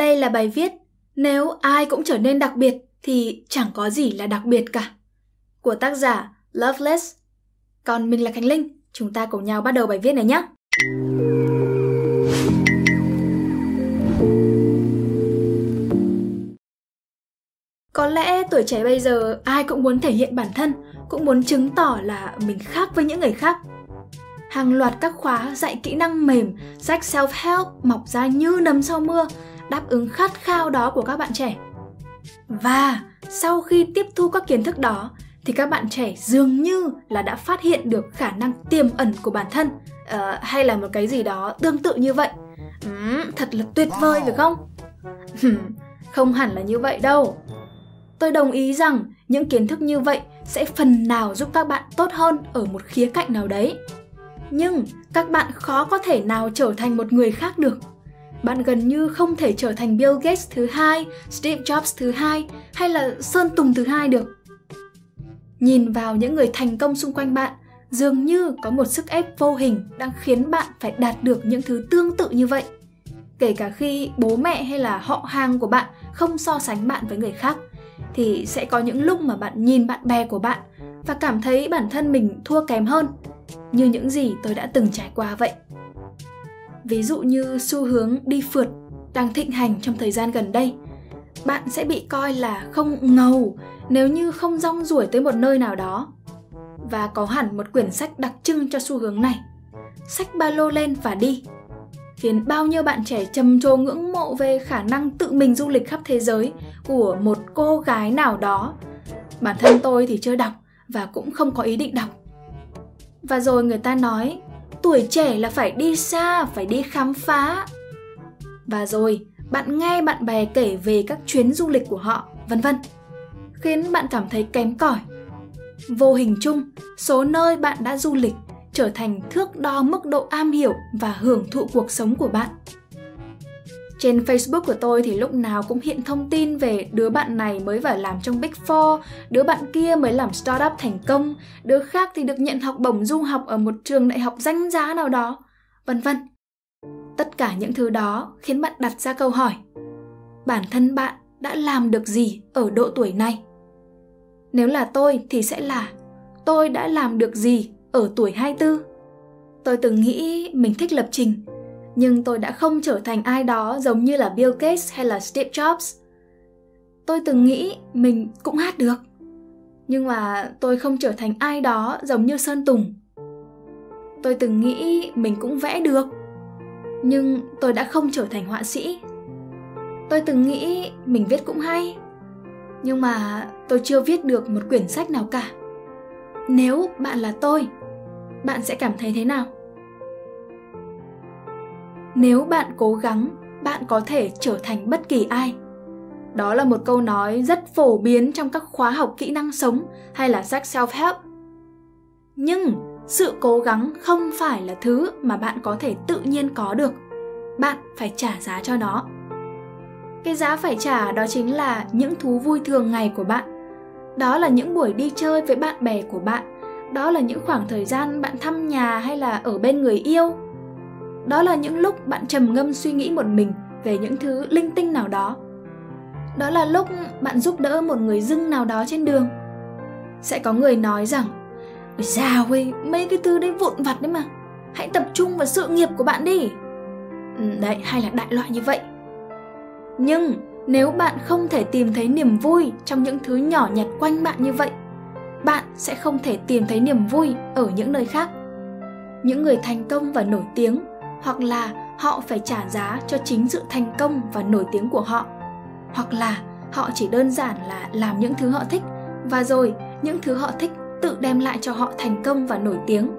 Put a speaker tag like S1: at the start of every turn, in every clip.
S1: Đây là bài viết Nếu ai cũng trở nên đặc biệt thì chẳng có gì là đặc biệt cả. Của tác giả Loveless. Còn mình là Khánh Linh, chúng ta cùng nhau bắt đầu bài viết này nhé. Có lẽ tuổi trẻ bây giờ ai cũng muốn thể hiện bản thân, cũng muốn chứng tỏ là mình khác với những người khác. Hàng loạt các khóa dạy kỹ năng mềm, sách self-help mọc ra như nấm sau mưa, đáp ứng khát khao đó của các bạn trẻ. Và sau khi tiếp thu các kiến thức đó thì các bạn trẻ dường như là đã phát hiện được khả năng tiềm ẩn của bản thân uh, hay là một cái gì đó tương tự như vậy. Uhm, thật là tuyệt vời phải không? không hẳn là như vậy đâu. Tôi đồng ý rằng những kiến thức như vậy sẽ phần nào giúp các bạn tốt hơn ở một khía cạnh nào đấy. Nhưng các bạn khó có thể nào trở thành một người khác được bạn gần như không thể trở thành Bill Gates thứ hai, Steve Jobs thứ hai hay là Sơn Tùng thứ hai được. Nhìn vào những người thành công xung quanh bạn, dường như có một sức ép vô hình đang khiến bạn phải đạt được những thứ tương tự như vậy. Kể cả khi bố mẹ hay là họ hàng của bạn không so sánh bạn với người khác, thì sẽ có những lúc mà bạn nhìn bạn bè của bạn và cảm thấy bản thân mình thua kém hơn, như những gì tôi đã từng trải qua vậy. Ví dụ như xu hướng đi phượt đang thịnh hành trong thời gian gần đây, bạn sẽ bị coi là không ngầu nếu như không rong ruổi tới một nơi nào đó. Và có hẳn một quyển sách đặc trưng cho xu hướng này. Sách ba lô lên và đi. Khiến bao nhiêu bạn trẻ trầm trồ ngưỡng mộ về khả năng tự mình du lịch khắp thế giới của một cô gái nào đó. Bản thân tôi thì chưa đọc và cũng không có ý định đọc. Và rồi người ta nói tuổi trẻ là phải đi xa, phải đi khám phá. Và rồi, bạn nghe bạn bè kể về các chuyến du lịch của họ, vân vân, khiến bạn cảm thấy kém cỏi. Vô hình chung, số nơi bạn đã du lịch trở thành thước đo mức độ am hiểu và hưởng thụ cuộc sống của bạn. Trên Facebook của tôi thì lúc nào cũng hiện thông tin về đứa bạn này mới vào làm trong Big Four, đứa bạn kia mới làm startup thành công, đứa khác thì được nhận học bổng du học ở một trường đại học danh giá nào đó, vân vân. Tất cả những thứ đó khiến bạn đặt ra câu hỏi. Bản thân bạn đã làm được gì ở độ tuổi này? Nếu là tôi thì sẽ là tôi đã làm được gì ở tuổi 24? Tôi từng nghĩ mình thích lập trình nhưng tôi đã không trở thành ai đó giống như là Bill Gates hay là Steve Jobs. Tôi từng nghĩ mình cũng hát được, nhưng mà tôi không trở thành ai đó giống như Sơn Tùng. Tôi từng nghĩ mình cũng vẽ được, nhưng tôi đã không trở thành họa sĩ. Tôi từng nghĩ mình viết cũng hay, nhưng mà tôi chưa viết được một quyển sách nào cả. Nếu bạn là tôi, bạn sẽ cảm thấy thế nào? Nếu bạn cố gắng, bạn có thể trở thành bất kỳ ai. Đó là một câu nói rất phổ biến trong các khóa học kỹ năng sống hay là sách self-help. Nhưng sự cố gắng không phải là thứ mà bạn có thể tự nhiên có được. Bạn phải trả giá cho nó. Cái giá phải trả đó chính là những thú vui thường ngày của bạn. Đó là những buổi đi chơi với bạn bè của bạn. Đó là những khoảng thời gian bạn thăm nhà hay là ở bên người yêu đó là những lúc bạn trầm ngâm suy nghĩ một mình về những thứ linh tinh nào đó. Đó là lúc bạn giúp đỡ một người dưng nào đó trên đường. Sẽ có người nói rằng ôi dào ơi mấy cái thứ đấy vụn vặt đấy mà. Hãy tập trung vào sự nghiệp của bạn đi. Ừ, đấy, hay là đại loại như vậy. Nhưng nếu bạn không thể tìm thấy niềm vui trong những thứ nhỏ nhặt quanh bạn như vậy, bạn sẽ không thể tìm thấy niềm vui ở những nơi khác. Những người thành công và nổi tiếng hoặc là họ phải trả giá cho chính sự thành công và nổi tiếng của họ. Hoặc là họ chỉ đơn giản là làm những thứ họ thích và rồi những thứ họ thích tự đem lại cho họ thành công và nổi tiếng.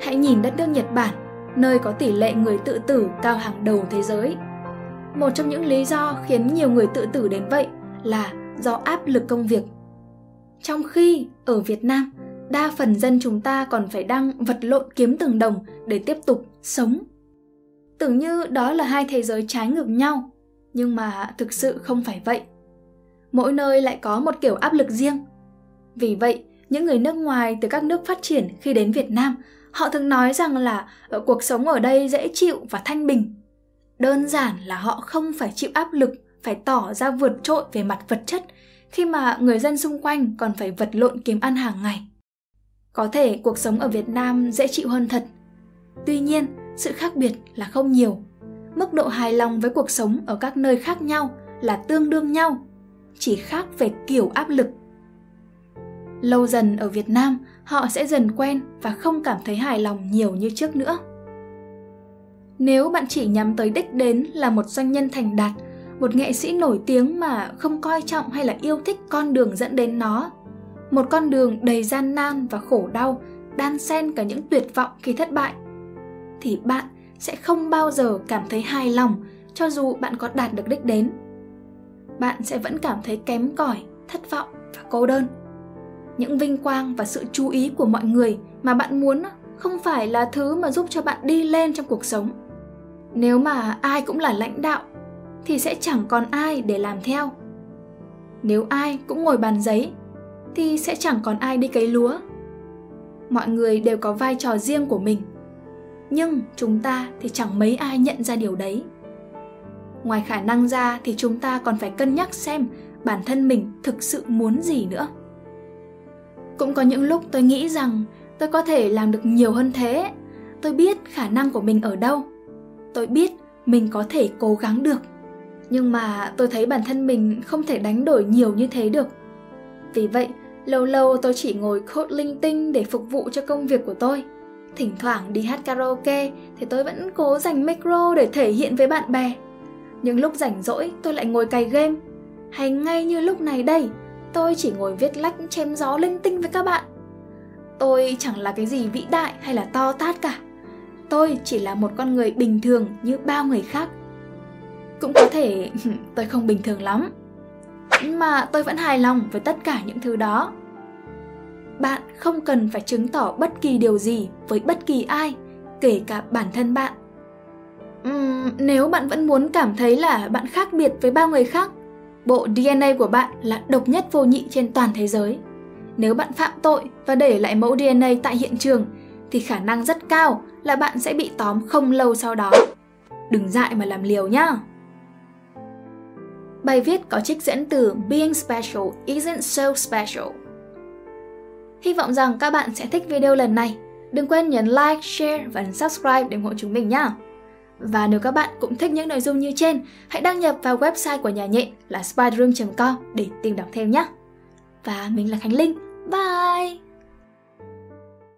S1: Hãy nhìn đất nước nhật bản, nơi có tỷ lệ người tự tử cao hàng đầu thế giới. Một trong những lý do khiến nhiều người tự tử đến vậy là do áp lực công việc. Trong khi ở việt nam, đa phần dân chúng ta còn phải đang vật lộn kiếm từng đồng để tiếp tục sống tưởng như đó là hai thế giới trái ngược nhau nhưng mà thực sự không phải vậy mỗi nơi lại có một kiểu áp lực riêng vì vậy những người nước ngoài từ các nước phát triển khi đến việt nam họ thường nói rằng là ờ, cuộc sống ở đây dễ chịu và thanh bình Đơn giản là họ không phải chịu áp lực, phải tỏ ra vượt trội về mặt vật chất khi mà người dân xung quanh còn phải vật lộn kiếm ăn hàng ngày. Có thể cuộc sống ở Việt Nam dễ chịu hơn thật. Tuy nhiên, sự khác biệt là không nhiều. Mức độ hài lòng với cuộc sống ở các nơi khác nhau là tương đương nhau, chỉ khác về kiểu áp lực. Lâu dần ở Việt Nam, họ sẽ dần quen và không cảm thấy hài lòng nhiều như trước nữa. Nếu bạn chỉ nhắm tới đích đến là một doanh nhân thành đạt, một nghệ sĩ nổi tiếng mà không coi trọng hay là yêu thích con đường dẫn đến nó, một con đường đầy gian nan và khổ đau, đan xen cả những tuyệt vọng khi thất bại, thì bạn sẽ không bao giờ cảm thấy hài lòng cho dù bạn có đạt được đích đến. Bạn sẽ vẫn cảm thấy kém cỏi, thất vọng và cô đơn. Những vinh quang và sự chú ý của mọi người mà bạn muốn không phải là thứ mà giúp cho bạn đi lên trong cuộc sống nếu mà ai cũng là lãnh đạo thì sẽ chẳng còn ai để làm theo nếu ai cũng ngồi bàn giấy thì sẽ chẳng còn ai đi cấy lúa mọi người đều có vai trò riêng của mình nhưng chúng ta thì chẳng mấy ai nhận ra điều đấy. Ngoài khả năng ra thì chúng ta còn phải cân nhắc xem bản thân mình thực sự muốn gì nữa. Cũng có những lúc tôi nghĩ rằng tôi có thể làm được nhiều hơn thế. Tôi biết khả năng của mình ở đâu. Tôi biết mình có thể cố gắng được. Nhưng mà tôi thấy bản thân mình không thể đánh đổi nhiều như thế được. Vì vậy, lâu lâu tôi chỉ ngồi code linh tinh để phục vụ cho công việc của tôi thỉnh thoảng đi hát karaoke thì tôi vẫn cố dành micro để thể hiện với bạn bè. Nhưng lúc rảnh rỗi, tôi lại ngồi cày game. Hay ngay như lúc này đây, tôi chỉ ngồi viết lách chém gió linh tinh với các bạn. Tôi chẳng là cái gì vĩ đại hay là to tát cả. Tôi chỉ là một con người bình thường như bao người khác. Cũng có thể tôi không bình thường lắm. Nhưng mà tôi vẫn hài lòng với tất cả những thứ đó bạn không cần phải chứng tỏ bất kỳ điều gì với bất kỳ ai kể cả bản thân bạn uhm, nếu bạn vẫn muốn cảm thấy là bạn khác biệt với bao người khác bộ dna của bạn là độc nhất vô nhị trên toàn thế giới nếu bạn phạm tội và để lại mẫu dna tại hiện trường thì khả năng rất cao là bạn sẽ bị tóm không lâu sau đó. Đừng dại mà làm liều nhá! Bài viết có trích dẫn từ Being Special Isn't So Special. Hy vọng rằng các bạn sẽ thích video lần này. Đừng quên nhấn like, share và subscribe để ủng hộ chúng mình nhé. Và nếu các bạn cũng thích những nội dung như trên, hãy đăng nhập vào website của nhà nhện là spiderroom.com để tìm đọc thêm nhé. Và mình là Khánh Linh. Bye!